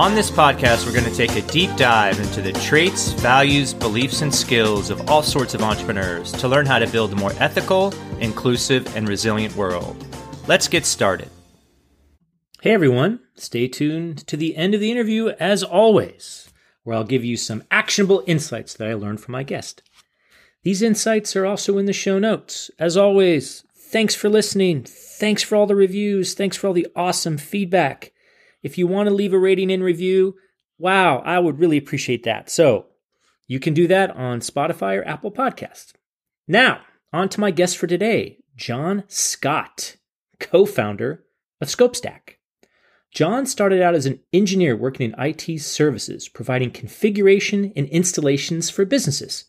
On this podcast, we're going to take a deep dive into the traits, values, beliefs, and skills of all sorts of entrepreneurs to learn how to build a more ethical, inclusive, and resilient world. Let's get started. Hey everyone, stay tuned to the end of the interview as always, where I'll give you some actionable insights that I learned from my guest. These insights are also in the show notes. As always, thanks for listening. Thanks for all the reviews. Thanks for all the awesome feedback. If you want to leave a rating and review, wow, I would really appreciate that. So you can do that on Spotify or Apple Podcast. Now, on to my guest for today, Jon Scott, co founder of ScopeStack. Jon started out as an engineer working in IT services, providing configuration and installations for businesses.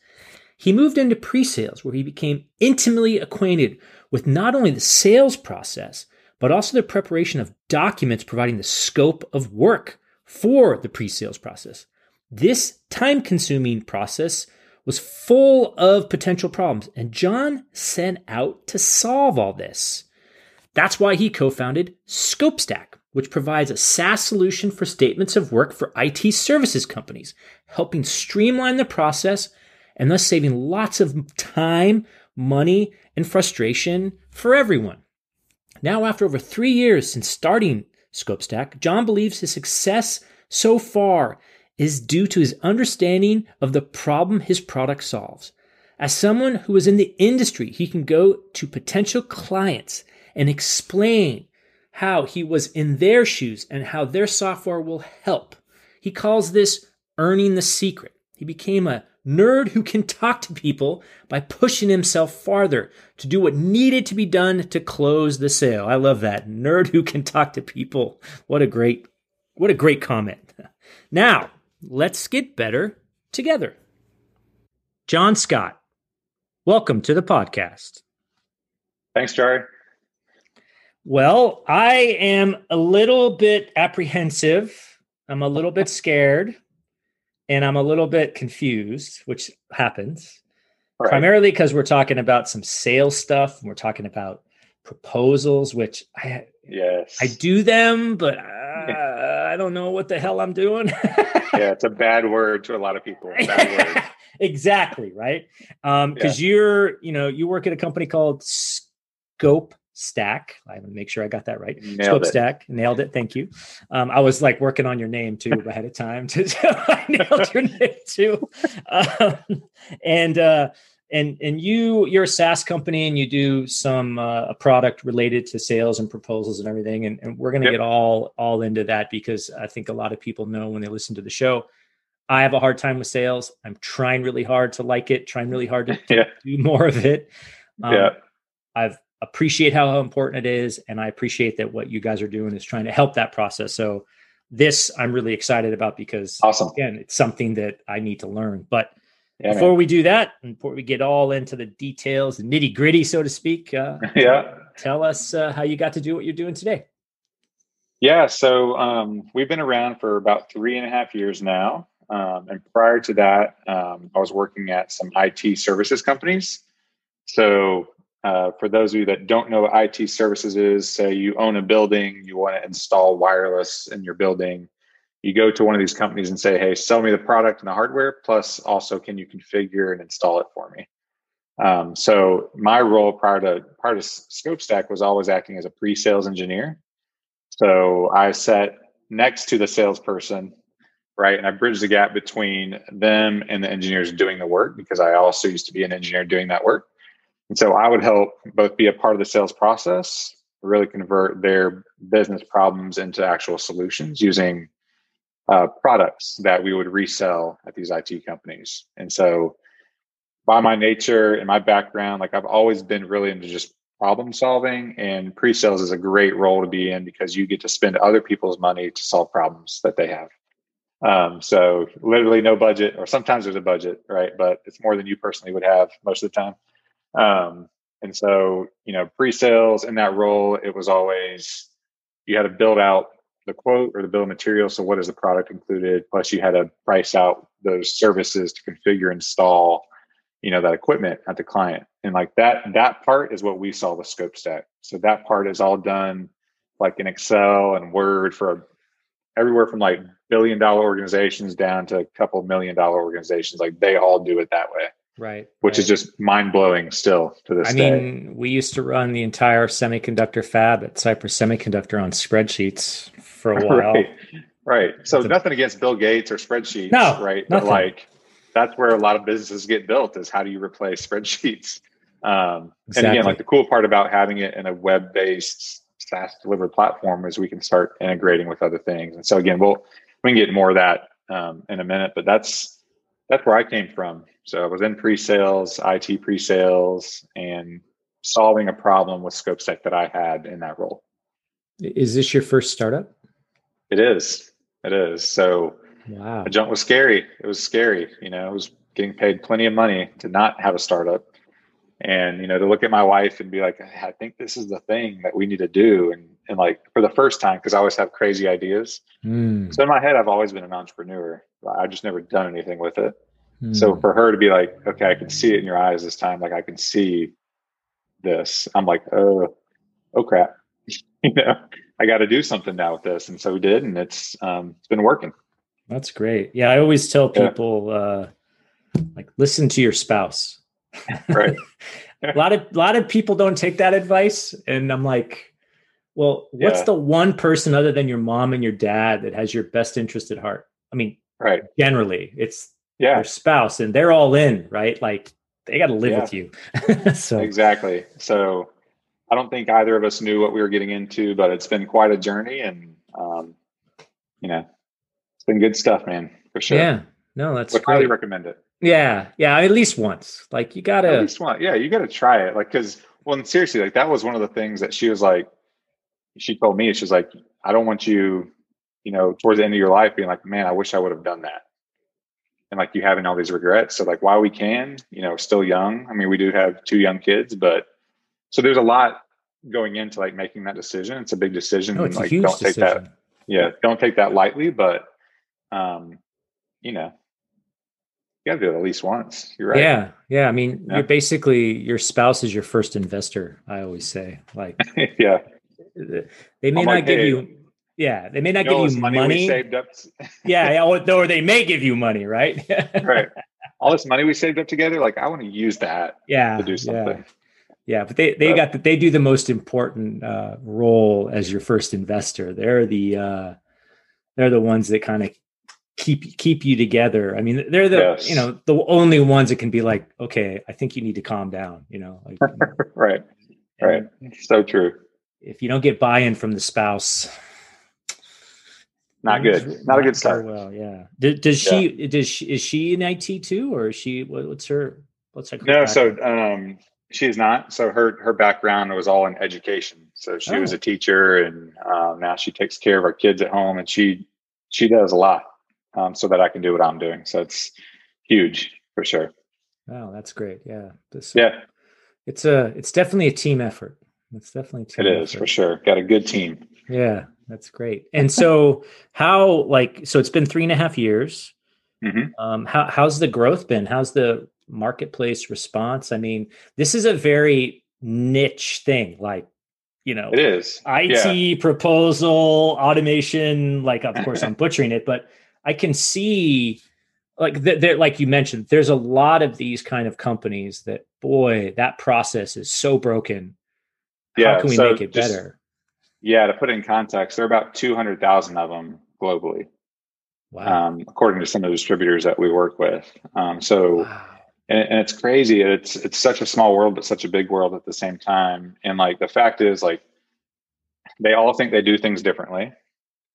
He moved into pre sales, where he became intimately acquainted with not only the sales process, but also the preparation of documents providing the scope of work for the pre sales process. This time consuming process was full of potential problems, and Jon set out to solve all this. That's why he co founded ScopeStack, which provides a SaaS solution for statements of work for IT services companies, helping streamline the process and thus saving lots of time, money, and frustration for everyone. Now, after over three years since starting ScopeStack, Jon believes his success so far is due to his understanding of the problem his product solves. As someone who is in the industry, he can go to potential clients and explain how he was in their shoes and how their software will help. He calls this earning the secret. He became a nerd who can talk to people by pushing himself farther to do what needed to be done to close the sale. I love that. Nerd who can talk to people. What a great what a great comment. Now, let's get better together. Jon Scott, welcome to the podcast. Thanks, Jari. Well, I am a little bit apprehensive. I'm a little bit scared and I'm a little bit confused, which happens right. primarily because we're talking about some sales stuff and we're talking about proposals, which I yes I do them, but uh, I don't know what the hell I'm doing. yeah, it's a bad word to a lot of people. exactly right, because um, yeah. you're you know you work at a company called Scope Stack. I want to make sure I got that right. Nailed. Stack. Nailed it. Thank you. Um, I was like working on your name too ahead of time. To, I nailed your name too. Um, and uh, and and you you're a SaaS company and you do some uh, a product related to sales and proposals and everything. And, and we're going to yep. get all all into that because I think a lot of people know when they listen to the show. I have a hard time with sales. I'm trying really hard to like it, trying really hard to, yeah. do more of it. Um, yeah. I've appreciate how important it is and i appreciate that what you guys are doing is trying to help that process. So this i'm really excited about because awesome. again it's something that i need to learn. But yeah, before man. we do that and before we get all into the details the nitty gritty so to speak uh, yeah. tell us uh, how you got to do what you're doing today. Yeah so um, we've been around for about three and a half years now. Um, and prior to that, um, I was working at some IT services companies. So, uh, for those of you that don't know what IT services is, say you own a building, you want to install wireless in your building, you go to one of these companies and say, "Hey, sell me the product and the hardware. Plus, also, can you configure and install it for me?" Um, so, my role prior to prior to ScopeStack was always acting as a pre-sales engineer. So, I sat next to the salesperson, right, and I bridged the gap between them and the engineers doing the work because I also used to be an engineer doing that work. And so, I would help both be a part of the sales process, really convert their business problems into actual solutions using uh, products that we would resell at these IT companies. And so, by my nature and my background, like I've always been really into just problem solving, and pre sales is a great role to be in because you get to spend other people's money to solve problems that they have. Um, so, literally no budget, or sometimes there's a budget, right? But it's more than you personally would have most of the time. Um, and so, you know, pre sales in that role, it was always you had to build out the quote or the bill of materials. So what is the product included? Plus you had to price out those services to configure, install, you know, that equipment at the client. And like that, that part is what we saw with ScopeStack. So that part is all done like in Excel and Word for everywhere from like billion dollar organizations down to a couple million dollar organizations. Like they all do it that way. Right. Which right. is just mind blowing still to this I day. mean, we used to run the entire semiconductor fab at Cypress Semiconductor on spreadsheets for a while. right. right. So nothing against Bill Gates or spreadsheets. No, right. Nothing. But like that's where a lot of businesses get built is how do you replace spreadsheets? Um, exactly. And again, like the cool part about having it in a web based SaaS delivered platform is we can start integrating with other things. And so again, we'll we can get more of that um, in a minute, but that's that's where I came from. So I was in pre-sales, IT pre-sales, and solving a problem with ScopeStack that I had in that role. Is this your first startup? It is. It is. So wow. the jump was scary. It was scary. You know, I was getting paid plenty of money to not have a startup. And, you know, to look at my wife and be like, I think this is the thing that we need to do. And and like for the first time, because I always have crazy ideas. Mm. So in my head, I've always been an entrepreneur. I've just never done anything with it. Mm. So for her to be like, okay, I can see it in your eyes this time. Like I can see this. I'm like, oh, oh crap. you know, I got to do something now with this. And so we did, and it's um, it's been working. That's great. Yeah, I always tell people yeah. uh, like listen to your spouse. right. a lot of a lot of people don't take that advice, and I'm like, well, what's Yeah. the one person other than your mom and your dad that has your best interest at heart? I mean, Right. generally, it's Yeah. your spouse, and they're all in, right? Like they got to live Yeah. with you. so Exactly. So I don't think either of us knew what we were getting into, but it's been quite a journey, and um, you know, it's been good stuff, man, for sure. yeah, no, that's Would highly recommend it. Yeah, yeah, at least once. Like you gotta. at least one. Yeah, you got to try it. Like, because well, and seriously, like that was one of the things that she was like. She told me she's like, I don't want you, you know, towards the end of your life being like, man, I wish I would have done that, and like you having all these regrets. So like, while we can, you know, still young. I mean, we do have two young kids, but so there's a lot going into like making that decision. It's a big decision. No, and it's a like, huge don't take decision. that. Yeah, don't take that lightly. But, um, you know, you got to do it at least once. You're right. Yeah, yeah. I mean, Yeah. you're basically your spouse is your first investor. I always say, like, yeah. they may I'm not like, give hey, you, yeah, they may not You give you money, money. saved up. yeah, yeah, or, or they may give you money, right? right. All this money we saved up together, like I want to use that Yeah, to do yeah, yeah. But they they But- got the, they do the most important uh, role as your first investor. They're the uh, they're the ones that kind of keep keep you together. I mean, they're the Yes. you know the only ones that can be like, okay, I think you need to calm down. You know, like, Right. Right. So true. if you don't get buy-in from the spouse Not things good. Not a good start. well yeah does, does she does she is she in it too or is she what, what's her what's her No, background? so um, she's not. So her her background was all in education. So she was Oh. a teacher, and um, now she takes care of our kids at home, and she she does a lot um, so that I can do what I'm doing. So it's huge for sure. wow that's great yeah this, Yeah, it's a it's definitely a team effort it's definitely a it team is effort. for sure. Got a good team. yeah that's great and so how like so it's been three and a half years Mm-hmm. Um, how, how's the growth been? How's the marketplace response? I mean, this is a very niche thing. Like, you know, it is IT yeah. proposal automation. Like, of course, I'm butchering it, but I can see like there, like you mentioned, there's a lot of these kind of companies that boy, that process is so broken. Yeah, How can we so make it just, better? Yeah, to put it in context, there are about 200,000 of them globally. Wow. Um, according to some of the distributors that we work with. Um, so, wow. and, and, it's crazy. It's it's such a small world, but such a big world at the same time. And like the fact is, like they all think they do things differently.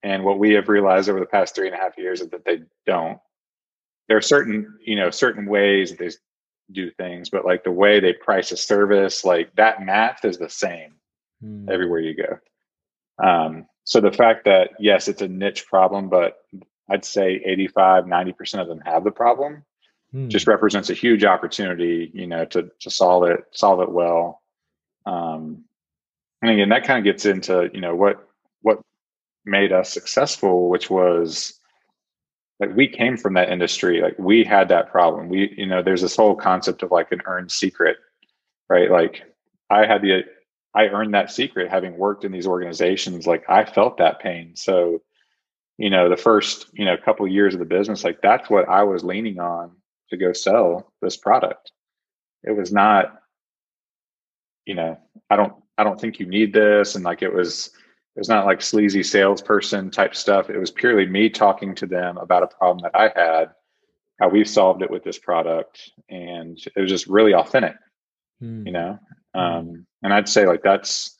And what we have realized over the past three and a half years is that they don't there are certain you know certain ways that they do things but like the way they price a service like that math is the same mm. everywhere you go um, so the fact that yes it's a niche problem but i'd say 85 90% of them have the problem mm. just represents a huge opportunity you know to to solve it solve it well. Um, and again that kind of gets into you know what what made us successful which was like we came from that industry like we had that problem. We you know there's this whole concept of like an earned secret right? Like i had the i earned that secret having worked in these organizations like i felt that pain so you know the first you know couple of years of the business like that's what i was leaning on to go sell this product it was not you know i don't i don't think you need this and like it was it was not like sleazy salesperson type stuff. It was purely me talking to them about a problem that I had, how we've solved it with this product, and it was just really authentic, mm. you know. Um, and I'd say like that's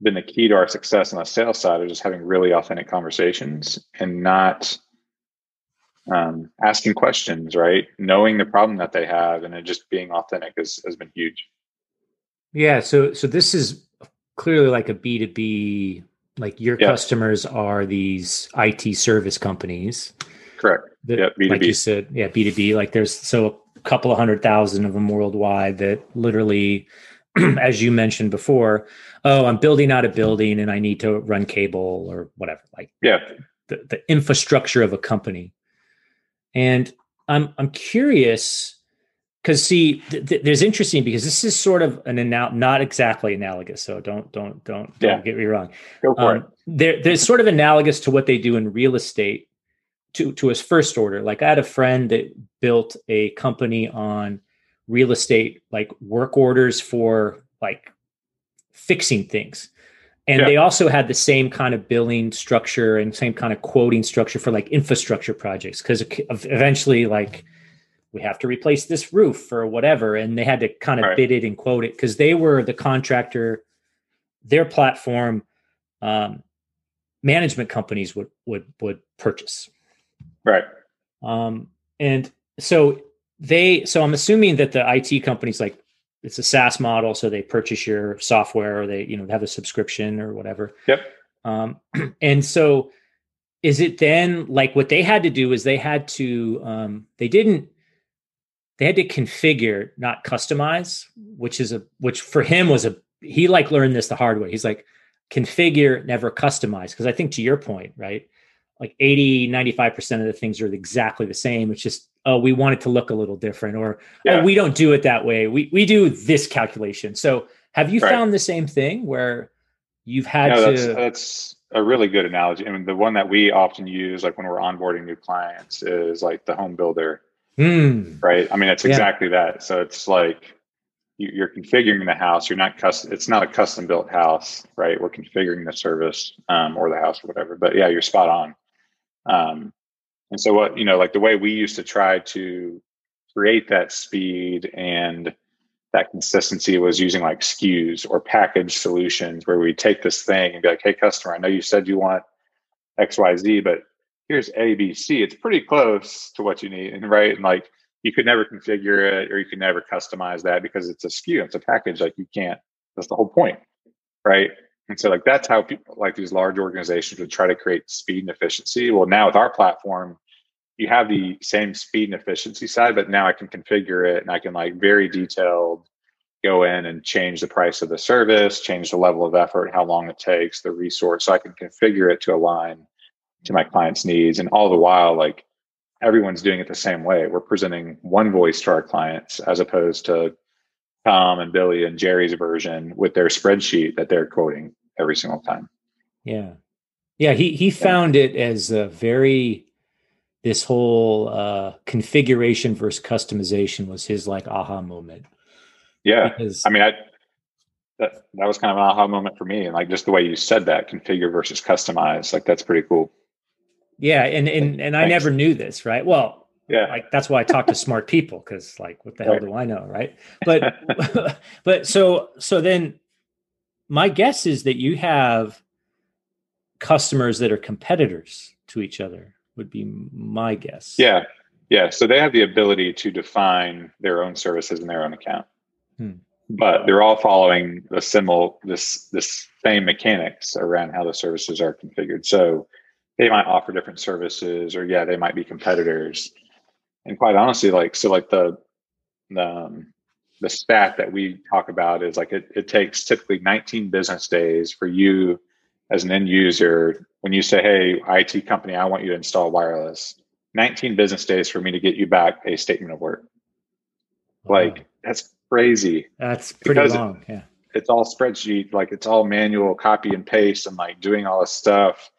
been the key to our success on the sales side of just having really authentic conversations and not um, asking questions, right? Knowing the problem that they have and just being authentic has, has been huge. Yeah. So, so this is clearly like a B2B like your yeah. customers are these IT service companies. Correct. That, yeah, B2B. Like you said, yeah, B2B. Like there's so a couple of hundred thousand of them worldwide that literally, as you mentioned before, oh, I'm building out a building and I need to run cable or whatever. Like yeah, the, the infrastructure of a company. And I'm I'm curious because see th- th- there's interesting because this is sort of an anal- not exactly analogous so don't don't don't yeah. don't get me wrong Go for um, it. There, there's sort of analogous to what they do in real estate to to his first order like i had a friend that built a company on real estate like work orders for like fixing things and yeah. they also had the same kind of billing structure and same kind of quoting structure for like infrastructure projects because eventually like we have to replace this roof or whatever and they had to kind of right. bid it and quote it because they were the contractor their platform um, management companies would would would purchase right um, and so they so i'm assuming that the it companies like it's a saas model so they purchase your software or they you know have a subscription or whatever yep um, and so is it then like what they had to do is they had to um, they didn't they had to configure, not customize, which is a which for him was a he like learned this the hard way. He's like configure, never customize. Because I think to your point, right? Like 80, 95% of the things are exactly the same. It's just, oh, we want it to look a little different, or yeah. oh, we don't do it that way. We we do this calculation. So have you right. found the same thing where you've had no, to that's, that's a really good analogy. I mean, the one that we often use, like when we're onboarding new clients, is like the home builder Mm. Right. I mean, it's exactly yeah. that. So it's like you're configuring the house. You're not custom. It's not a custom built house, right? We're configuring the service um, or the house or whatever. But yeah, you're spot on. Um, and so what you know, like the way we used to try to create that speed and that consistency was using like SKUs or package solutions where we take this thing and be like, "Hey, customer, I know you said you want X, Y, Z, but here's A, B, C. It's pretty close to what you need, and right, and like you could never configure it or you could never customize that because it's a SKU, it's a package. Like you can't. That's the whole point, right? And so like that's how people like these large organizations would try to create speed and efficiency. Well, now with our platform, you have the same speed and efficiency side, but now I can configure it and I can like very detailed go in and change the price of the service, change the level of effort, how long it takes, the resource. So I can configure it to align to my clients' needs, and all the while, like everyone's doing it the same way. We're presenting one voice to our clients as opposed to Tom and Billy and Jerry's version with their spreadsheet that they're quoting every single time. Yeah. Yeah, he he found it as a very this whole uh configuration versus customization was his like aha moment. Yeah. Because, I mean, I that that was kind of an aha moment for me and like just the way you said that configure versus customize like that's pretty cool yeah and and and i never knew this right well yeah like that's why i talk to smart people because like what the hell do i know right but but so so then my guess is that you have customers that are competitors to each other would be my guess. Yeah. Yeah. So they have the ability to define their own services in their own account. Hmm. but they're all following the similar this this same mechanics around how the services are configured. So they might offer different services or yeah they might be competitors. And quite honestly like so like the the um, the stat that we talk about is like it, it takes typically 19 business days for you as an end user when you say hey it company i want you to install wireless 19 business days for me to get you back a statement of work. Wow. like that's crazy. That's pretty because long yeah. it's all spreadsheet like it's all manual copy and paste and like doing all this stuff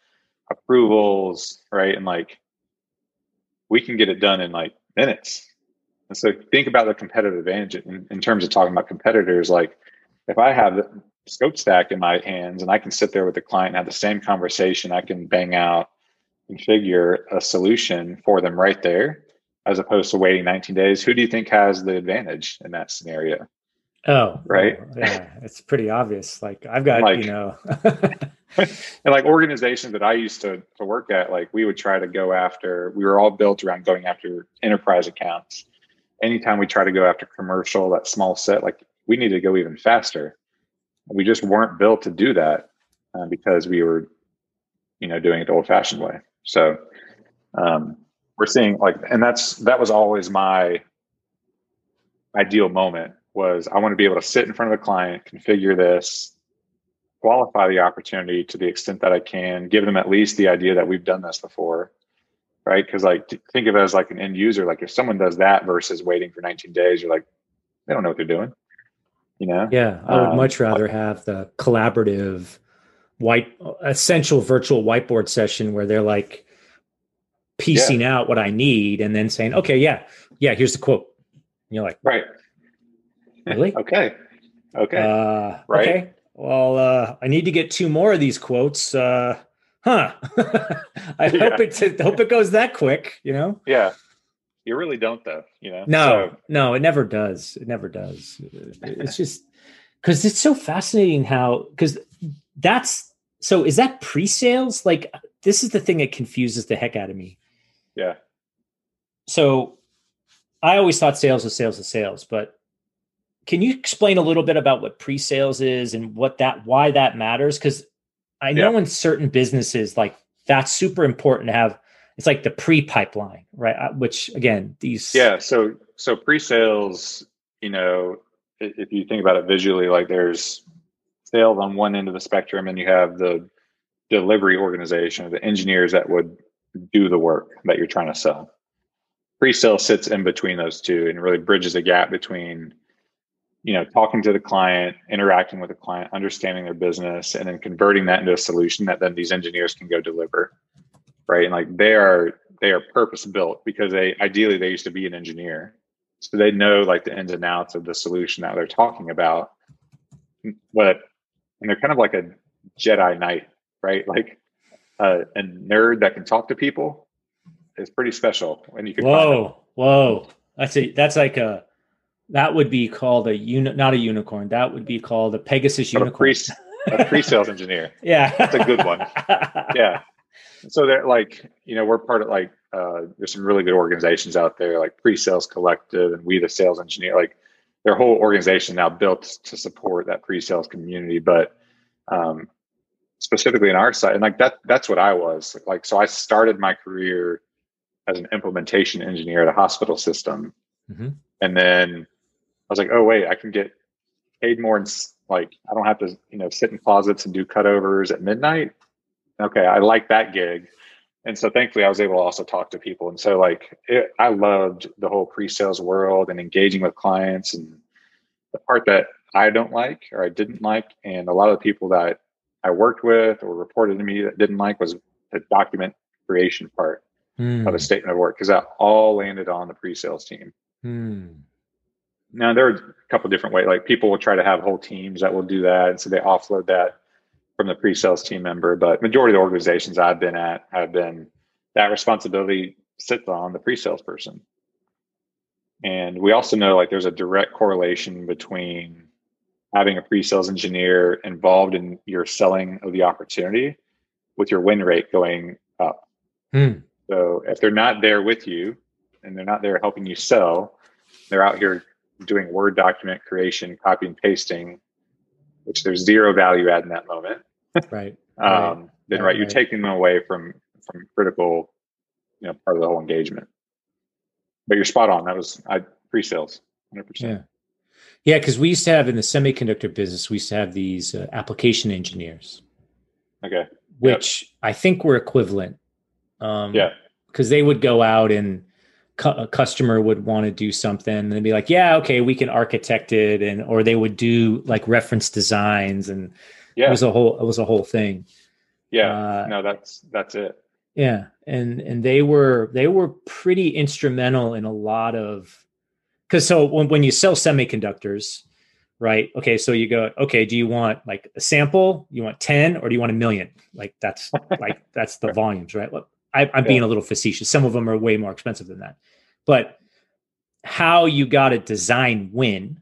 approvals right? And like we can get it done in like minutes and so think about the competitive advantage in, in terms of talking about competitors. Like if I have the ScopeStack in my hands and I can sit there with the client and have the same conversation, I can bang out, configure a solution for them right there, as opposed to waiting 19 days. Who do you think has the advantage in that scenario? Oh, right. Oh, yeah, it's pretty obvious. Like I've got, like, you know, and like organizations that I used to to work at, like we would try to go after. We were all built around going after enterprise accounts, anytime we try to go after commercial, that small set, like we need to go even faster. We just weren't built to do that uh, because we were, you know, doing it the old fashioned way. So um, we're seeing like, and that's, that was always my ideal moment was I want to be able to sit in front of the client, configure this, qualify the opportunity to the extent that I can, give them at least the idea that we've done this before, right? Because like think of it as like an end user. Like if someone does that versus waiting for 19 days, you're like, they don't know what they're doing. You know? Yeah, I would um, much rather have the collaborative white essential virtual whiteboard session where they're like piecing yeah. out what I need and then saying, okay, yeah, yeah, here's the quote. And you're like, right. Really? okay. Okay. Uh, right. Okay. Well, uh, I need to get two more of these quotes. Uh, huh? I yeah. hope it hope it goes that quick. You know? Yeah. You really don't, though. You know? No, so. no, it never does. It never does. It's just because it's so fascinating how because that's so is that pre-sales? Like this is the thing that confuses the heck out of me. Yeah. So I always thought sales was sales is sales, but can you explain a little bit about what pre-sales is and what that why that matters? Because I know yeah. in certain businesses, like that's super important to have. It's like the pre-pipeline, right? Uh, which again, these yeah. So so pre-sales, you know, if you think about it visually, like there's sales on one end of the spectrum, and you have the delivery organization, the engineers that would do the work that you're trying to sell. Pre-sale sits in between those two and really bridges a gap between you know talking to the client interacting with the client understanding their business and then converting that into a solution that then these engineers can go deliver right? And like they are they are purpose built because they ideally they used to be an engineer. So they know like the ins and outs of the solution that they're talking about. But and they're kind of like a jedi knight right? Like uh, a nerd that can talk to people is pretty special and you can whoa whoa. That's a that's like a that would be called a uni- not a unicorn. That would be called a Pegasus unicorn. A, pre- a pre-sales engineer. yeah, that's a good one. Yeah. So they're like, you know, we're part of like uh, there's some really good organizations out there like Pre-Sales Collective and We the Sales Engineer. Like their whole organization now built to support that pre-sales community, but um, specifically in our side, and like that that's what I was like. So I started my career as an implementation engineer at a hospital system, mm-hmm. and then I was like, oh wait, I can get paid more and like I don't have to, you know, sit in closets and do cutovers at midnight. Okay, I like that gig. and so thankfully I was able to also talk to people. And so like it, I loved the whole pre-sales world and engaging with clients and the part that I don't like or I didn't like, and a lot of the people that I worked with or reported to me that didn't like was the document creation part mm. of a hmm. statement of work because that all landed on the pre-sales team. Mm. Now there are a couple different ways. Like people will try to have whole teams that will do that, and so they offload that from the pre-sales team member. But majority of the organizations I've been at have been that responsibility sits on the pre-sales person. And we also know like there's a direct correlation between having a pre-sales engineer involved in your selling of the opportunity with your win rate going up. Hmm. So if they're not there with you and they're not there helping you sell, they're out here doing Word document creation, copy and pasting, which there's zero value add in that moment. Right. um, right. Then right, right, you're taking them away from from critical, you know, part of the whole engagement. But you're spot on. That was I pre-sales, hundred percent. Yeah. Yeah, because we used to have in the semiconductor business, we used to have these uh, application engineers. Okay. Which yep. I think were equivalent. Um, yeah. Because they would go out and cu- a customer would want to do something and they'd be like, yeah, okay, we can architect it. And, or they would do like reference designs and yeah. it was a whole, it was a whole thing. Yeah. Uh, no, that's, that's it. Yeah. And, and they were, they were pretty instrumental in a lot of, because so when, when you sell semiconductors, right? Okay, so you go, okay, do you want like a sample? You want 10 or do you want a million? Like that's like that's the volumes, right? Look, I, am yeah. being a little facetious. Some of them are way more expensive than that. But how you got a design win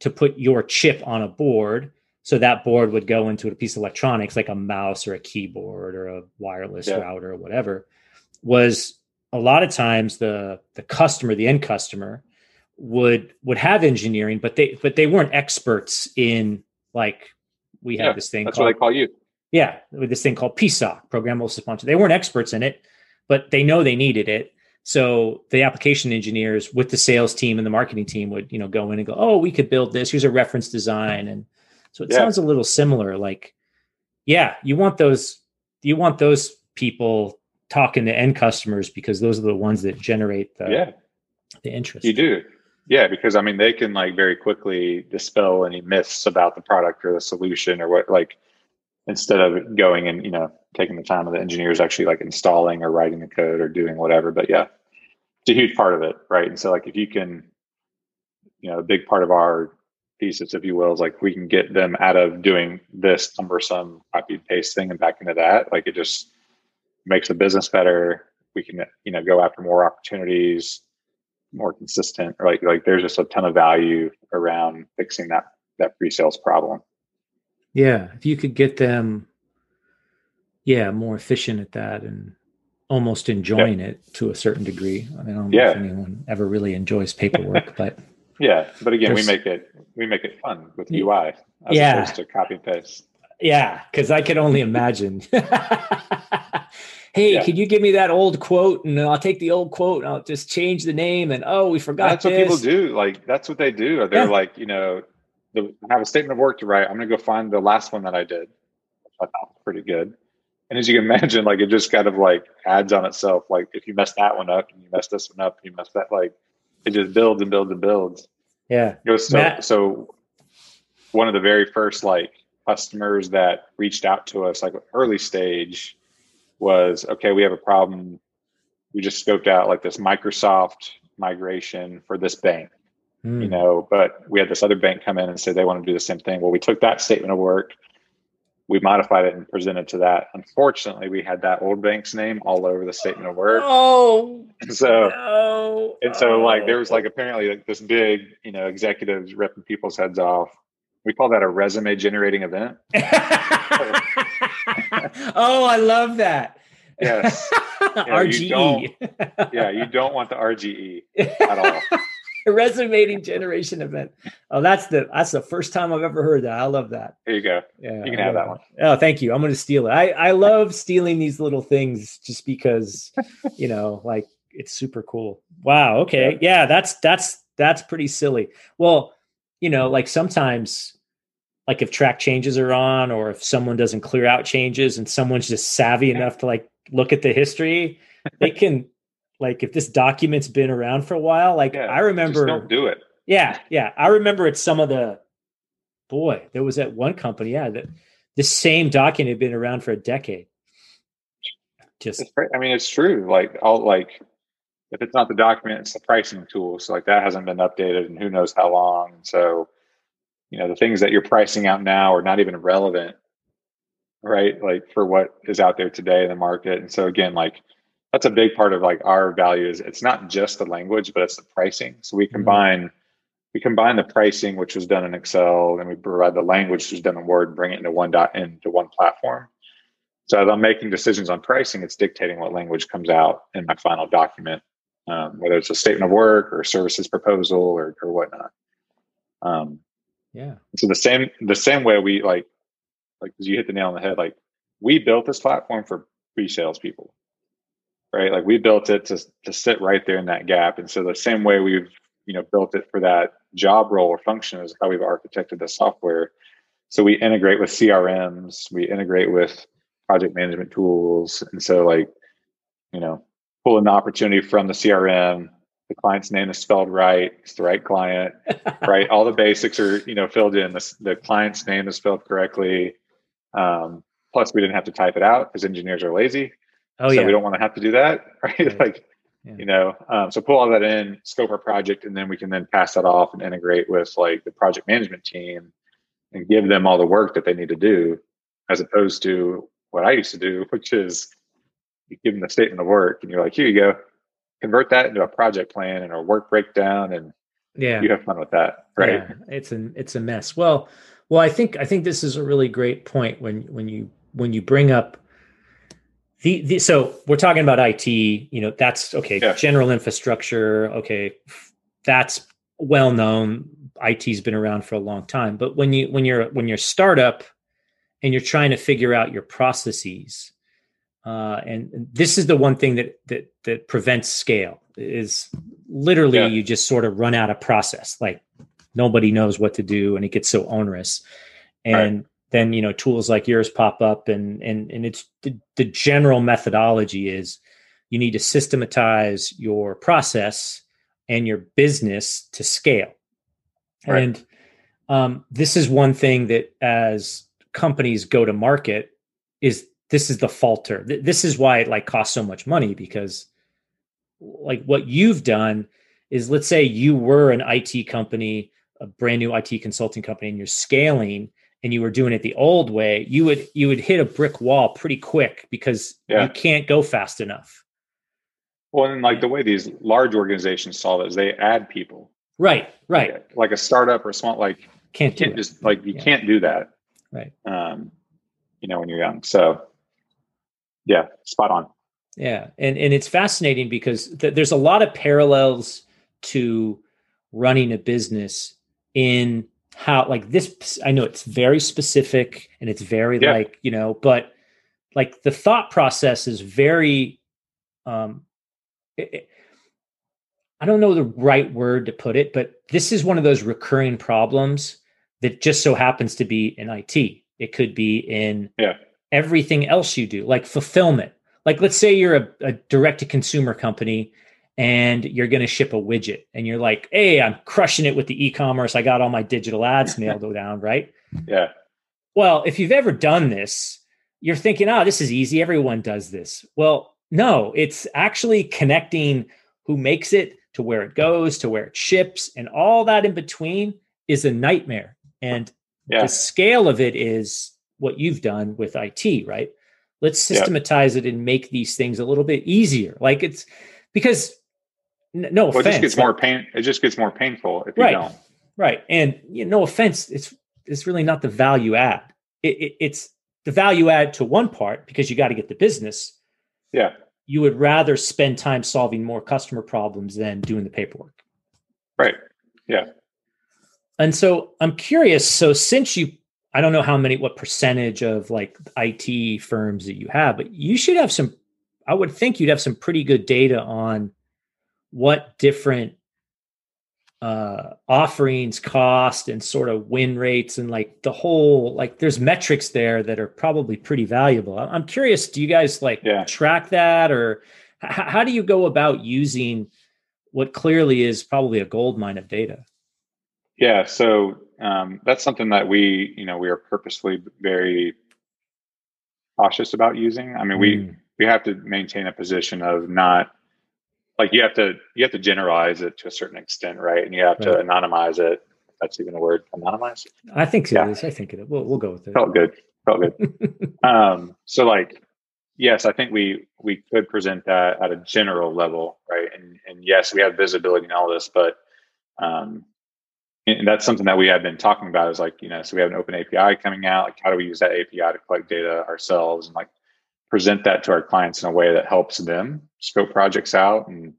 to put your chip on a board so that board would go into a piece of electronics like a mouse or a keyboard or a wireless yeah. router or whatever was a lot of times the the customer the end customer would would have engineering, but they but they weren't experts in like we had yeah, this thing. That's called, what they call you. Yeah, with this thing called PSOC, programmable responsive. They weren't experts in it, but they know they needed it. So the application engineers with the sales team and the marketing team would you know go in and go, oh, we could build this. Here's a reference design, and so it yeah. sounds a little similar. Like, yeah, you want those you want those people talking to end customers because those are the ones that generate the yeah. the interest. You do. Yeah, because I mean, they can like very quickly dispel any myths about the product or the solution or what, like, instead of going and, you know, taking the time of the engineers actually like installing or writing the code or doing whatever. But yeah, it's a huge part of it. Right. And so, like, if you can, you know, a big part of our thesis, if you will, is like we can get them out of doing this cumbersome copy and paste thing and back into that. Like, it just makes the business better. We can, you know, go after more opportunities more consistent or like like there's just a ton of value around fixing that that pre-sales problem yeah if you could get them yeah more efficient at that and almost enjoying it to a certain degree i, mean, I don't know if anyone ever really enjoys paperwork but yeah but again we make it we make it fun with ui as yeah. opposed to copy paste yeah because i can only imagine hey, yeah. can you give me that old quote? And I'll take the old quote and I'll just change the name. And oh, we forgot. That's this. what people do. Like that's what they do. They're yeah. like, you know, the, I have a statement of work to write. I'm going to go find the last one that I did. I thought was pretty good. And as you can imagine, like it just kind of like adds on itself. Like if you mess that one up and you mess this one up, you mess that like it just builds and builds and builds. Yeah. It was so, Matt- so one of the very first like customers that reached out to us like early stage was okay, we have a problem. We just scoped out like this Microsoft migration for this bank, mm. you know, but we had this other bank come in and say they want to do the same thing. Well, we took that statement of work, we modified it and presented to that. Unfortunately, we had that old bank's name all over the statement of work. Oh, so no. and so like there was like apparently like this big, you know, executives ripping people's heads off. We call that a resume generating event. oh, I love that. Yes. RGE. You yeah, you don't want the RGE at all. resume generation event. Oh, that's the that's the first time I've ever heard that. I love that. There you go. Yeah, you can have that one. Oh, thank you. I'm going to steal it. I I love stealing these little things just because, you know, like it's super cool. Wow. Okay. Yeah. yeah, that's that's that's pretty silly. Well, you know, like sometimes like if track changes are on or if someone doesn't clear out changes and someone's just savvy enough to like look at the history, they can like if this document's been around for a while, like Yeah, I remember don't do it. Yeah, yeah. I remember it's some of the boy, there was that one company, yeah, that this same document had been around for a decade. Just. I mean, it's true. Like, I'll like if it's not the document, it's the pricing tool. So like that hasn't been updated, and who knows how long. So, you know, the things that you're pricing out now are not even relevant, right? Like for what is out there today in the market. And so again, like that's a big part of like our value is it's not just the language, but it's the pricing. So we combine we combine the pricing, which was done in Excel, and we provide the language, which was done in Word, bring it into one dot into one platform. So as I'm making decisions on pricing, it's dictating what language comes out in my final document, um, whether it's a statement of work or a services proposal or, or whatnot. Um, yeah. so the same the same way we like like you hit the nail on the head. Like we built this platform for pre-sales people, right? Like we built it to to sit right there in that gap. And so the same way we've you know built it for that job role or function is how we've architected the software. So we integrate with CRMs, we integrate with project management tools, and so like you know pull an opportunity from the CRM. The client's name is spelled right. It's the right client, right? All the basics are you know filled in. The, the client's name is spelled correctly. Um, plus, we didn't have to type it out because engineers are lazy. Oh so yeah. we don't want to have to do that, right? Right. Like Yeah. you know, um, so pull all that in, scope our project, and then we can then pass that off and integrate with like the project management team and give them all the work that they need to do, as opposed to what I used to do, which is you give them the statement of work and you're like, here you go, convert that into a project plan and a work breakdown, and yeah. you have fun with that, right? Yeah, it's an it's a mess. Well, well, I think I think this is a really great point when when you when you bring up the, the so we're talking about IT. You know, that's okay. Yeah. General infrastructure. Okay, that's well known. IT's been around for a long time. But when you when you're when you're a startup and you're trying to figure out your processes, uh, and this is the one thing that that that prevents scale is literally Yeah. you just sort of run out of process. Like nobody knows what to do, and it gets so onerous. And then you know tools like yours pop up, and and and it's the, the general methodology is you need to systematize your process and your business to scale. Right. And um, this is one thing that as companies go to market is this is the falter. Th- This is why it like costs so much money because like what you've done is let's say you were an IT company, a brand new IT consulting company and you're scaling and you were doing it the old way, you would you would hit a brick wall pretty quick because Yeah. you can't go fast enough. Well, and like the way these large organizations solve it is they add people, Right, right. Like a startup or a small, like Can't you can't it. just like you Yeah. can't do that, Right. um, you know, when you're young. So, yeah, spot on. Yeah, and and it's fascinating because th- there's a lot of parallels to running a business in how like this. I know it's very specific and it's very Yeah. like you know, but like the thought process is very. um it- it- I don't know the right word to put it, but this is one of those recurring problems that just so happens to be in IT. It could be in Yeah. everything else you do, like fulfillment. Like, let's say you're a, a direct to consumer company and you're going to ship a widget and you're like, hey, I'm crushing it with the e commerce. I got all my digital ads nailed down, right? Yeah, Well, if you've ever done this, you're thinking, oh, this is easy. Everyone does this. Well, no, it's actually connecting who makes it to where it goes, to where it ships, and all that in between is a nightmare. And yeah, the scale of it is what you've done with IT, right? Let's Yeah. systematize it and make these things a little bit easier. Like it's because no well, it just gets more pain. It just gets more painful if you don't. right? And you know, no offense, it's it's really not the value add. It, it, it's the value add to one part because you got to get the business. Yeah, You would rather spend time solving more customer problems than doing the paperwork. right. Yeah, And so I'm curious. So since you, I don't know how many, what percentage of like IT firms that you have, but you should have some. I would think you'd have some pretty good data on what different uh, offerings cost and sort of win rates and like the whole like there's metrics there that are probably pretty valuable i'm curious do you guys like yeah. track that or h- how do you go about using what clearly is probably a gold mine of data yeah so um, that's something that we you know we are purposely very cautious about using i mean mm. we we have to maintain a position of not like you have to you have to generalize it to a certain extent, right? And you have right. to anonymize it. That's even a word, anonymize. I think it yeah. I think it. We'll we'll go with it. Felt good. Felt good. um, so like, yes, I think we we could present that at a general level, right? And and yes, we have visibility in all this, but um, and that's something that we have been talking about is like you know, so we have an open API coming out. Like, how do we use that API to collect data ourselves and like present that to our clients in a way that helps them scope projects out. And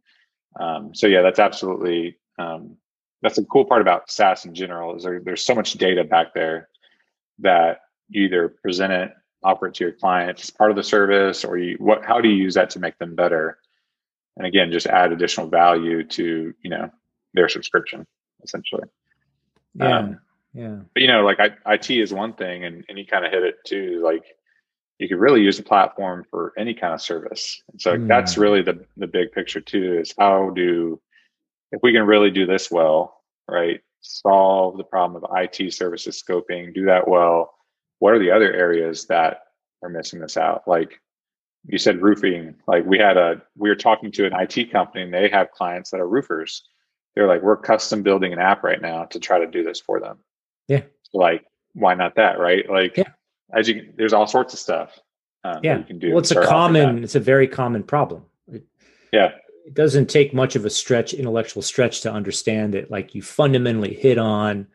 um, so, yeah, that's absolutely um, that's a cool part about SaaS in general is there, there's so much data back there that you either present it, offer it to your client as part of the service, or you what how do you use that to make them better? And again, just add additional value to you know their subscription essentially. Yeah. Um, yeah. But you know, like I, IT is one thing, and and you kind of hit it too. Like you could really use the platform for any kind of service. And so mm. that's really the the big picture too is how do if we can really do this well, right? Solve the problem of IT services scoping, do that well. What are the other areas that are missing this out? Like you said roofing, like we had a we were talking to an IT company and they have clients that are roofers. They're like, we're custom building an app right now to try to do this for them. Yeah. So like, why not that, right? Like yeah as you there's all sorts of stuff um, yeah. you can do well it's a common it's a very common problem. It, yeah. it doesn't take much of a stretch intellectual stretch to understand that like you fundamentally hit on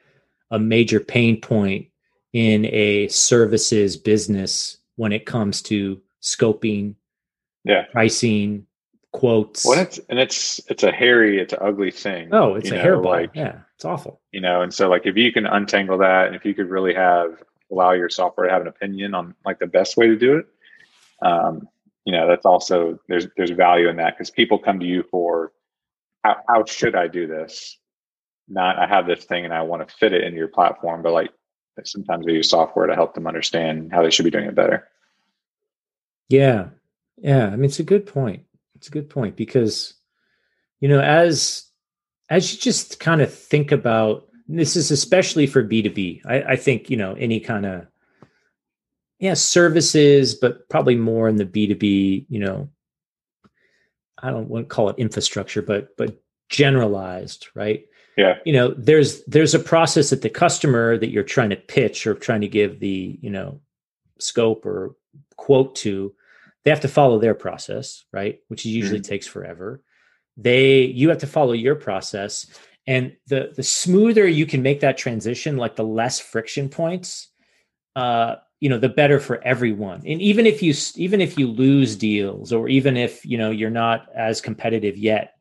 a major pain point in a services business when it comes to scoping yeah. pricing quotes. Well it's and it's it's a hairy it's an ugly thing oh it's a know, hairball. like yeah it's awful. you know and so like if you can untangle that and if you could really have allow your software to have an opinion on like the best way to do it. Um, you know that's also there's there's value in that because people come to you for how, how should i do this? Not i have this thing and i want to fit it into your platform but like sometimes they use software to help them understand how they should be doing it better. Yeah. Yeah i mean it's a good point. It's a good point because you know as as you just kind of think about this is especially for b2b i, I think you know any kind of yeah services but probably more in the b2b you know i don't want to call it infrastructure but but generalized right? Yeah. You know there's there's a process at the customer that you're trying to pitch or trying to give the you know scope or quote to they have to follow their process right? Which usually mm-hmm. takes forever. They you have to follow your process and the the smoother you can make that transition like the less friction points uh you know the better for everyone. And even if you even if you lose deals or even if you know you're not as competitive yet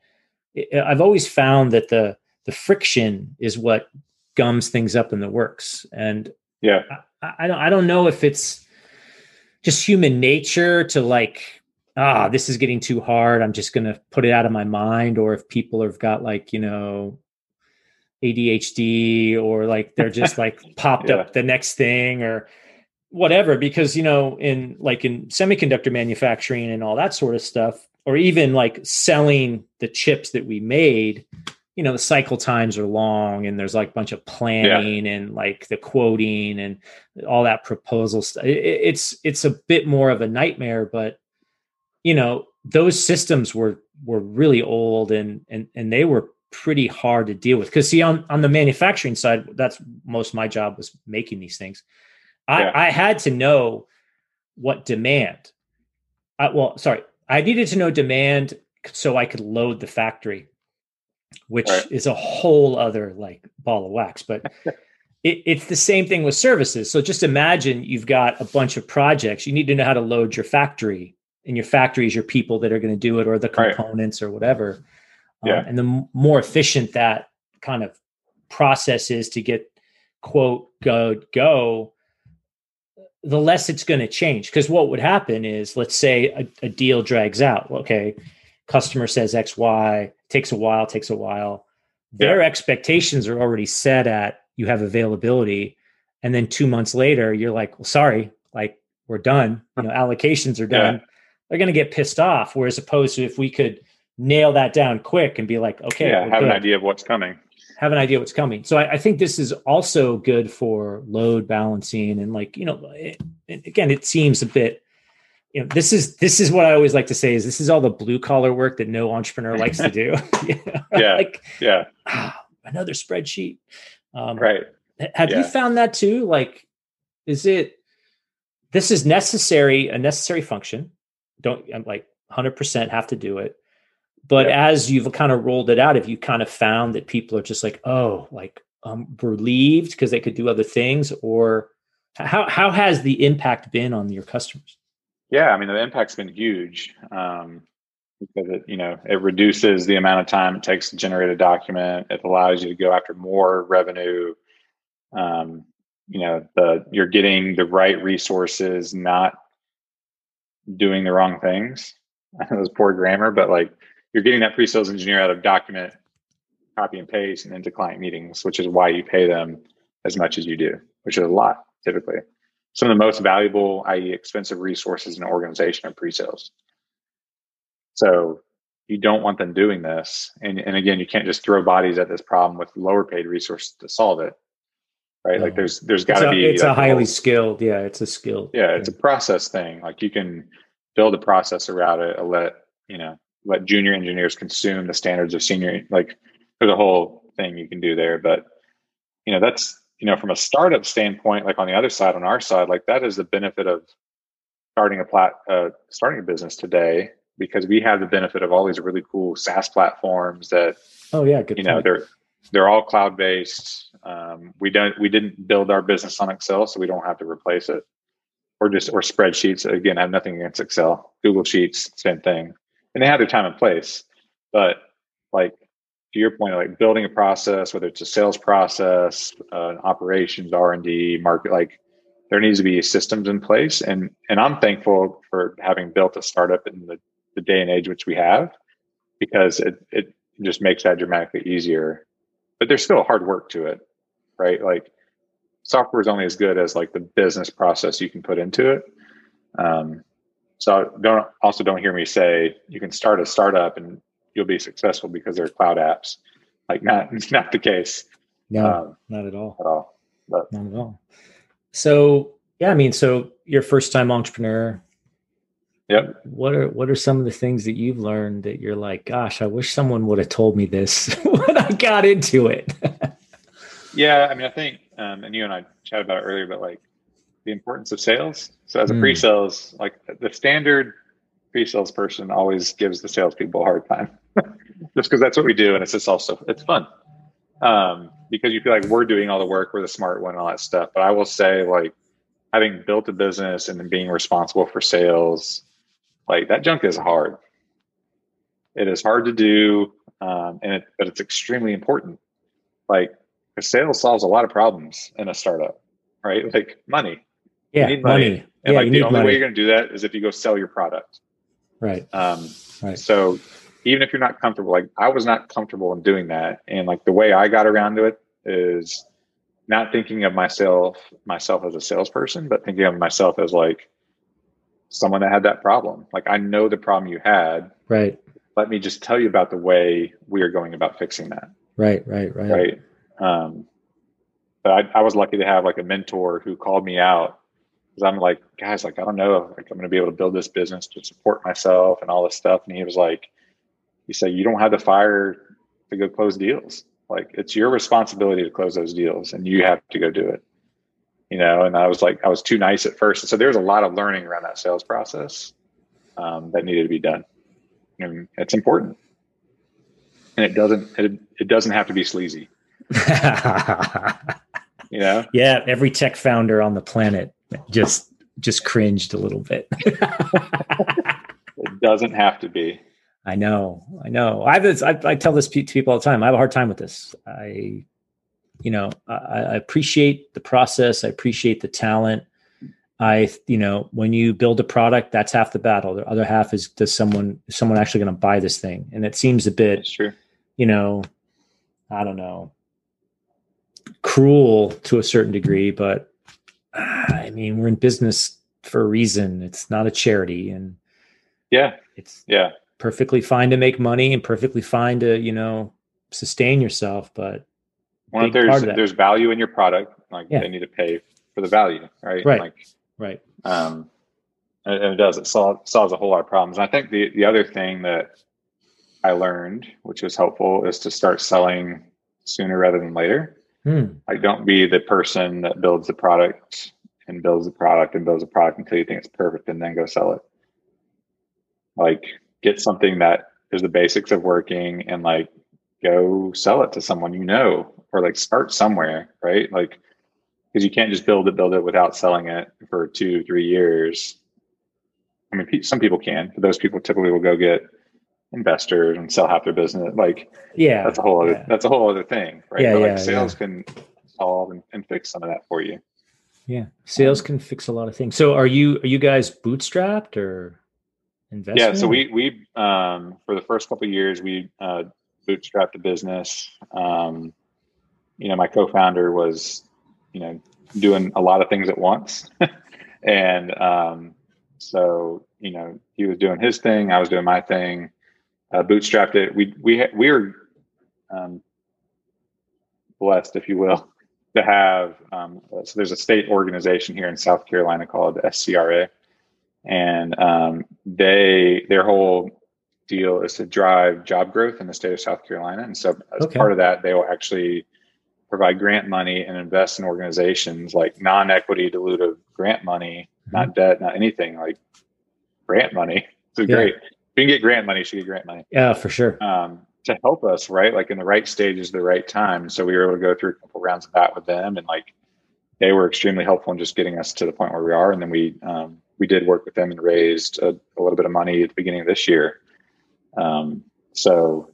i've always found that the the friction is what gums things up in the works. And yeah. I, I don't i don't know if it's just human nature to like ah this is getting too hard. I'm just going to put it out of my mind. Or if people have got like you know ADHD or like they're just like popped yeah. up the next thing or whatever because you know in like in semiconductor manufacturing and all that sort of stuff or even like selling the chips that we made you know the cycle times are long and there's like a bunch of planning yeah. and like the quoting and all that proposal stuff it, it's it's a bit more of a nightmare but you know those systems were were really old and and and they were pretty hard to deal with because see on, on the manufacturing side that's most my job was making these things i yeah. i had to know what demand I, well sorry i needed to know demand so i could load the factory which right. is a whole other like ball of wax but it, it's the same thing with services so just imagine you've got a bunch of projects you need to know how to load your factory and your factory is your people that are going to do it or the components right. or whatever yeah. Um, and the more efficient that kind of process is to get quote go go, the less it's going to change. Because what would happen is, let's say a, a deal drags out. Okay, customer says X, Y, takes a while, takes a while. their yeah. expectations are already set at you have availability and then two months later you're like well sorry like we're done you know allocations are done yeah. they're going to get pissed off whereas opposed to if we could nail that down quick and be like okay yeah have good. an idea of what's coming. Have an idea what's coming. So I, I, think this is also good for load balancing and like you know it, again it seems a bit you know this is this is what i always like to say is this is all the blue collar work that no entrepreneur likes to do. Yeah like yeah. ah, another spreadsheet. Um, right. have yeah. you found that too? Like is it this is necessary a necessary function. Don't i'm like 100% have to do it but yeah. as you've kind of rolled it out have you kind of found that people are just like oh like um relieved because they could do other things or how how has the impact been on your customers yeah, I mean the impact's been huge um, because it you know it reduces the amount of time it takes to generate a document. It allows you to go after more revenue. Um, you know the you're getting the right resources, not doing the wrong things. That was poor grammar, but like you're getting that pre-sales engineer out of document copy and paste and into client meetings, which is why you pay them as much as you do, which is a lot typically some of the most valuable, i.e., expensive resources in an organization are pre-sales. So you don't want them doing this. And, and again, you can't just throw bodies at this problem with lower paid resources to solve it. Right. No. Like there's there's gotta be it's like a highly skilled, yeah, it's a skill. Yeah, it's a process thing. Like you can build a process around it, let, you know, let junior engineers consume the standards of senior like there's a whole thing you can do there. But you know, that's you know, from a startup standpoint, like on the other side, on our side, like that is the benefit of starting a plat, uh, starting a business today because we have the benefit of all these really cool SaaS platforms that, oh yeah, good you point. know, they're they're all cloud based. Um, we don't we didn't build our business on Excel, so we don't have to replace it, or just or spreadsheets. Again, I have nothing against Excel. Google Sheets, same thing, and they have their time and place, but like to your point, like building a process, whether it's a sales process, uh, operations, R and D, market, like there needs to be systems in place. And and I'm thankful for having built a startup in the, the day and age which we have, because it it just makes that dramatically easier. But there's still hard work to it, right? Like software is only as good as like the business process you can put into it. Um, so don't also don't hear me say you can start a startup and you'll be successful because they're cloud apps. Like not it's not the case. No, um, not at all. At all. But, not at all. So yeah, I mean, so you're first time entrepreneur. Yep. What are what are some of the things that you've learned that you're like, gosh, I wish someone would have told me this when I got into it. yeah, I mean, I think, um, and you and I chatted about it earlier, but like the importance of sales. So as a mm. pre-sales, like the standard pre-sales person always gives the salespeople a hard time, just because that's what we do, and it's just also it's fun um, because you feel like we're doing all the work, we're the smart one, and all that stuff. But I will say, like having built a business and then being responsible for sales, like that junk is hard. It is hard to do, um, and it, but it's extremely important. Like sales solves a lot of problems in a startup, right? Like money. Yeah, money. money. And yeah, like the only money. way you're going to do that is if you go sell your product. Right. Um, right. So even if you're not comfortable, like I was not comfortable in doing that, and like the way I got around to it is not thinking of myself myself as a salesperson, but thinking of myself as like someone that had that problem. Like I know the problem you had. Right. Let me just tell you about the way we are going about fixing that. Right. Right. Right. Right. Um, but I, I was lucky to have like a mentor who called me out because I'm like, guys, like I don't know, like I'm going to be able to build this business to support myself and all this stuff. And he was like, he said, you don't have the fire to go close deals. Like it's your responsibility to close those deals, and you have to go do it. You know, and I was like, I was too nice at first, and so there's a lot of learning around that sales process um, that needed to be done, and it's important. And it doesn't it, it doesn't have to be sleazy. you know? Yeah, every tech founder on the planet just just cringed a little bit. it doesn't have to be. I know, I know. I have this. I, I, tell this to people all the time. I have a hard time with this. I, you know, I, I appreciate the process. I appreciate the talent. I, you know, when you build a product, that's half the battle. The other half is does someone is someone actually going to buy this thing? And it seems a bit, true. you know, I don't know, cruel to a certain degree, but I mean, we're in business for a reason. It's not a charity, and yeah, it's yeah perfectly fine to make money and perfectly fine to you know sustain yourself. But well, there's there's value in your product, like yeah. they need to pay for the value, right? Right. Like, right. Um, and it does. It solves solves a whole lot of problems. And I think the the other thing that I learned, which was helpful, is to start selling sooner rather than later. Hmm. Like, don't be the person that builds the product and builds the product and builds a product until you think it's perfect and then go sell it. Like, get something that is the basics of working and like go sell it to someone you know or like start somewhere, right? Like, because you can't just build it, build it without selling it for two, three years. I mean, some people can, but those people typically will go get investors and sell half their business. Like, yeah, that's a whole other, yeah. that's a whole other thing, right? Yeah, but like yeah, sales yeah. can solve and, and fix some of that for you. Yeah, sales can fix a lot of things. So, are you are you guys bootstrapped or investment? Yeah, so we we um, for the first couple of years we uh, bootstrapped the business. Um, you know, my co-founder was, you know, doing a lot of things at once, and um, so you know he was doing his thing, I was doing my thing. Uh, bootstrapped it. We we we were um, blessed, if you will, to have. Um, so there's a state organization here in South Carolina called SCRA, and um, they their whole deal is to drive job growth in the state of South Carolina. And so as Okay. part of that, they will actually provide grant money and invest in organizations like non-equity dilutive grant money, not debt, not anything like grant money. So Yeah. great. You can get grant money, you should get grant money Yeah, for sure. um, to help us, right? Like in the right stages, the right time. So we were able to go through a couple rounds of that with them, and like they were extremely helpful in just getting us to the point where we are. And then we um, we did work with them and raised a, a little bit of money at the beginning of this year. Um, so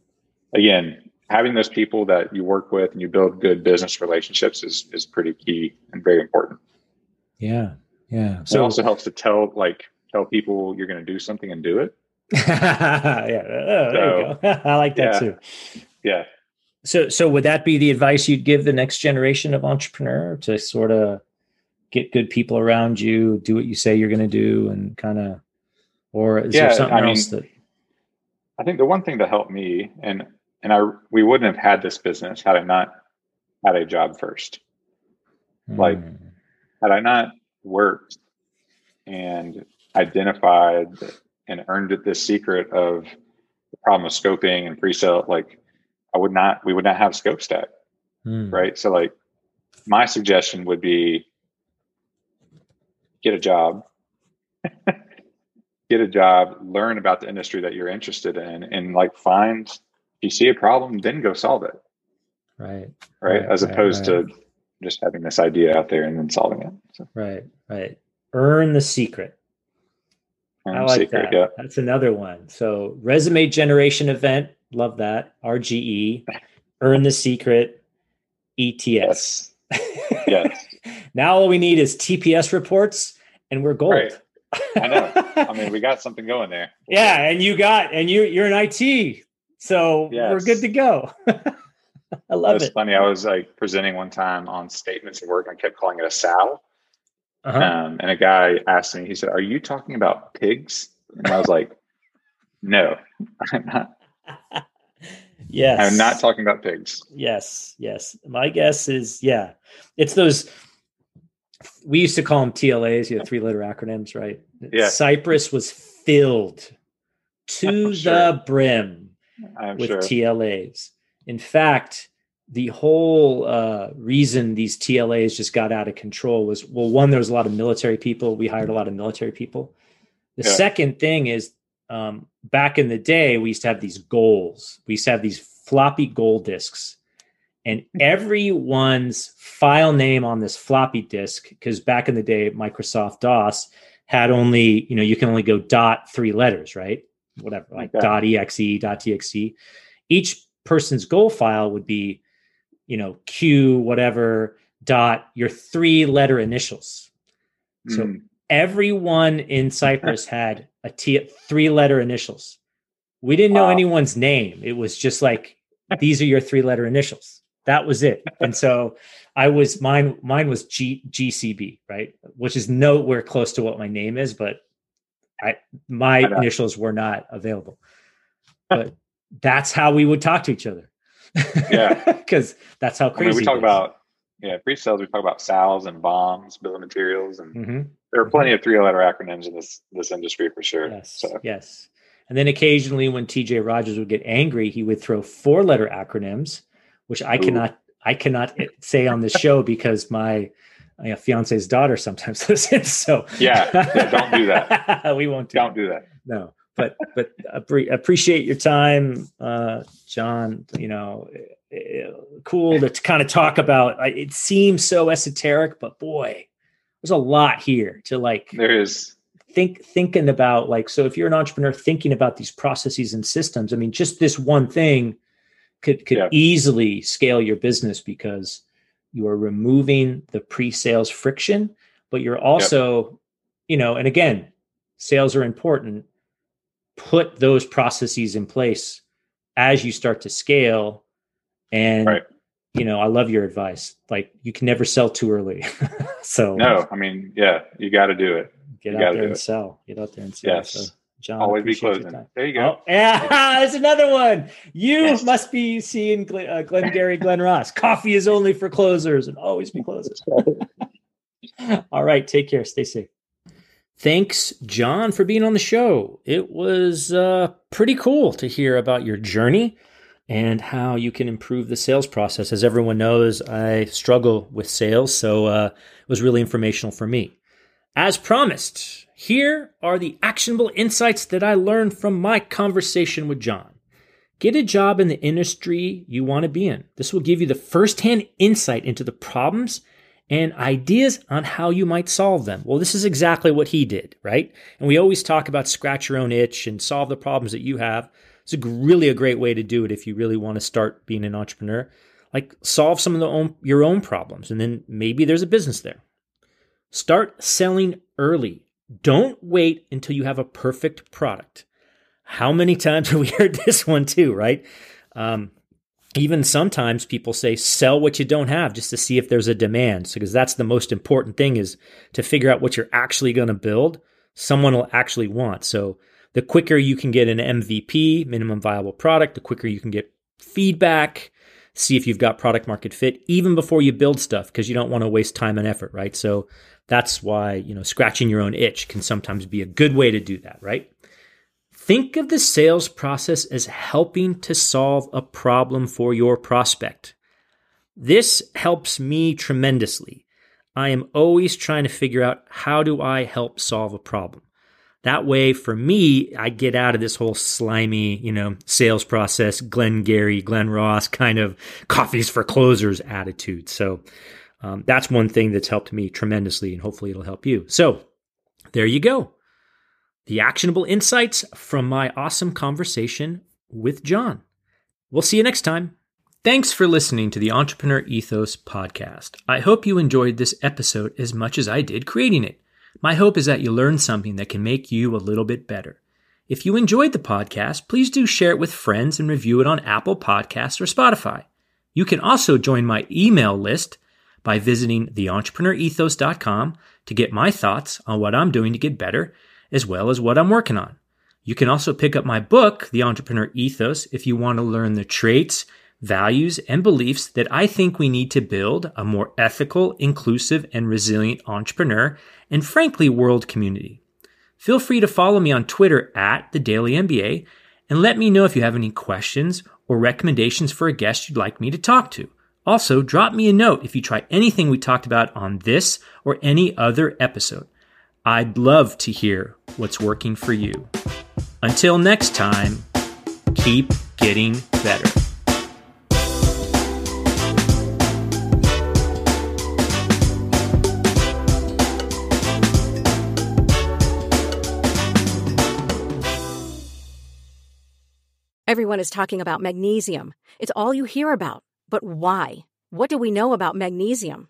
again, having those people that you work with and you build good business relationships is is pretty key and very important. Yeah, yeah. So it also helps to tell like tell people you're going to do something and do it. yeah, oh, there you go. I like that yeah. too. Yeah. So, so would that be the advice you'd give the next generation of entrepreneur to sort of get good people around you, do what you say you're going to do, and kind of, or is Yeah, there something I mean, else that? I think the one thing that helped me, and and I we wouldn't have had this business had I not had a job first. like- Hmm. Had I not worked and identified and earned it this secret of the problem of scoping and pre-sale, like I would not, we would not have ScopeStack, Hmm. right? So like my suggestion would be get a job, get a job, learn about the industry that you're interested in, and like find if you see a problem, then go solve it, right, right? Right, As right, opposed right. to just having this idea out there and then solving it. So, right, right. Earn the secret. I um, like secret, that. yeah. That's another one. So resume generation event. Love that. RGE. Earn the secret. ETS. Yes. now all we need is TPS reports, and we're gold. Right. I know. I mean, we got something going there. yeah, and you got, and you you're in IT, so we're good to go. I love it. funny. I was like presenting one time on statements of work. I kept calling it a SOW. Uh-huh. Um, and a guy asked me, he said, Are you talking about pigs? And I was like, No, I'm not. yes, I'm not talking about pigs. Yes, yes. My guess is yeah. It's those we used to call them TLAs, you know, three letter acronyms, right? Yeah. Cypress was filled to I'm the sure. brim I'm with sure. TLAs. In fact, the whole uh, reason these TLAs just got out of control was well, one, there was a lot of military people. We hired a lot of military people. The Yeah. second thing is um, back in the day, we used to have these goals. We used to have these floppy goal disks, and everyone's file name on this floppy disk, because back in the day, Microsoft DOS had only, you know, you can only go dot three letters, right? Whatever, like Okay. dot exe, dot txt. Each person's goal file would be, you know, Q, whatever, dot your three letter initials. So Mm, everyone in Cypress had a T three letter initials. We didn't know anyone's name. It was just like these are your three letter initials. That was it. And so I was mine. Mine was G GCB, right, which is nowhere close to what my name is, but I my I initials were not available. But that's how we would talk to each other. Yeah, because that's how crazy. I mean, we talk about yeah pre-sales. We talk about SOWs and BOMs, bill of materials, and mm-hmm. there are plenty of three-letter acronyms in this this industry for sure. Yes, so. yes. And then occasionally, when TJ Rogers would get angry, he would throw four-letter acronyms, which I Ooh. cannot I cannot say on this show because my fiance's daughter sometimes listens. So yeah, yeah don't do that. we won't. Do don't do that. No, but but appreciate your time, uh, Jon. You know, eh, eh, cool to kind of talk about. It seems so esoteric, but boy, there's a lot here to like. There is think thinking about like so if you're an entrepreneur thinking about these processes and systems i mean just this one thing could could yeah. easily scale your business because you are removing the pre-sales friction but you're also yep. you know and again sales are important put those processes in place as you start to scale and right. you know i love your advice like you can never sell too early so no i mean yeah you got to do it get you out there and it. sell get out there and sell yes so. Jon, always be closing. There you go. Oh, yeah, there's another one. You yes. must be seeing Glenn, uh, Glengarry, Glen Ross. Coffee is only for closers, and always be closers. All right, take care. Stay safe. Thanks, Jon, for being on the show. It was uh, pretty cool to hear about your journey and how you can improve the sales process. As everyone knows, I struggle with sales, so uh, it was really informational for me. As promised, here are the actionable insights that I learned from my conversation with Jon. Get a job in the industry you want to be in. This will give you the firsthand insight into the problems and ideas on how you might solve them. Well, this is exactly what he did, right? And we always talk about scratch your own itch and solve the problems that you have. It's a really a great way to do it if you really want to start being an entrepreneur. Like solve some of the own, your own problems, and then maybe there's a business there. Start selling early. Don't wait until you have a perfect product. How many times have we heard this one too, right? Um, even sometimes people say sell what you don't have just to see if there's a demand. So, because that's the most important thing is to figure out what you're actually going to build, someone will actually want. So, the quicker you can get an MVP, minimum viable product, the quicker you can get feedback, see if you've got product market fit even before you build stuff because you don't want to waste time and effort, right? So, that's why, you know, scratching your own itch can sometimes be a good way to do that, right? Think of the sales process as helping to solve a problem for your prospect. This helps me tremendously. I am always trying to figure out how do I help solve a problem. That way, for me, I get out of this whole slimy, you know, sales process, Glengarry, Glen Ross kind of coffees for closers attitude. So um, that's one thing that's helped me tremendously, and hopefully it'll help you. So there you go. The actionable insights from my awesome conversation with Jon. We'll see you next time. Thanks for listening to the Entrepreneur Ethos podcast. I hope you enjoyed this episode as much as I did creating it. My hope is that you learned something that can make you a little bit better. If you enjoyed the podcast, please do share it with friends and review it on Apple Podcasts or Spotify. You can also join my email list by visiting theentrepreneurethos.com to get my thoughts on what I'm doing to get better, as well as what I'm working on. You can also pick up my book, The Entrepreneur Ethos, if you want to learn the traits, values, and beliefs that I think we need to build a more ethical, inclusive, and resilient entrepreneur and frankly, world community. Feel free to follow me on Twitter at The Daily MBA and let me know if you have any questions or recommendations for a guest you'd like me to talk to. Also, drop me a note if you try anything we talked about on this or any other episode. I'd love to hear what's working for you. Until next time, keep getting better. Everyone is talking about magnesium. It's all you hear about. But why? What do we know about magnesium?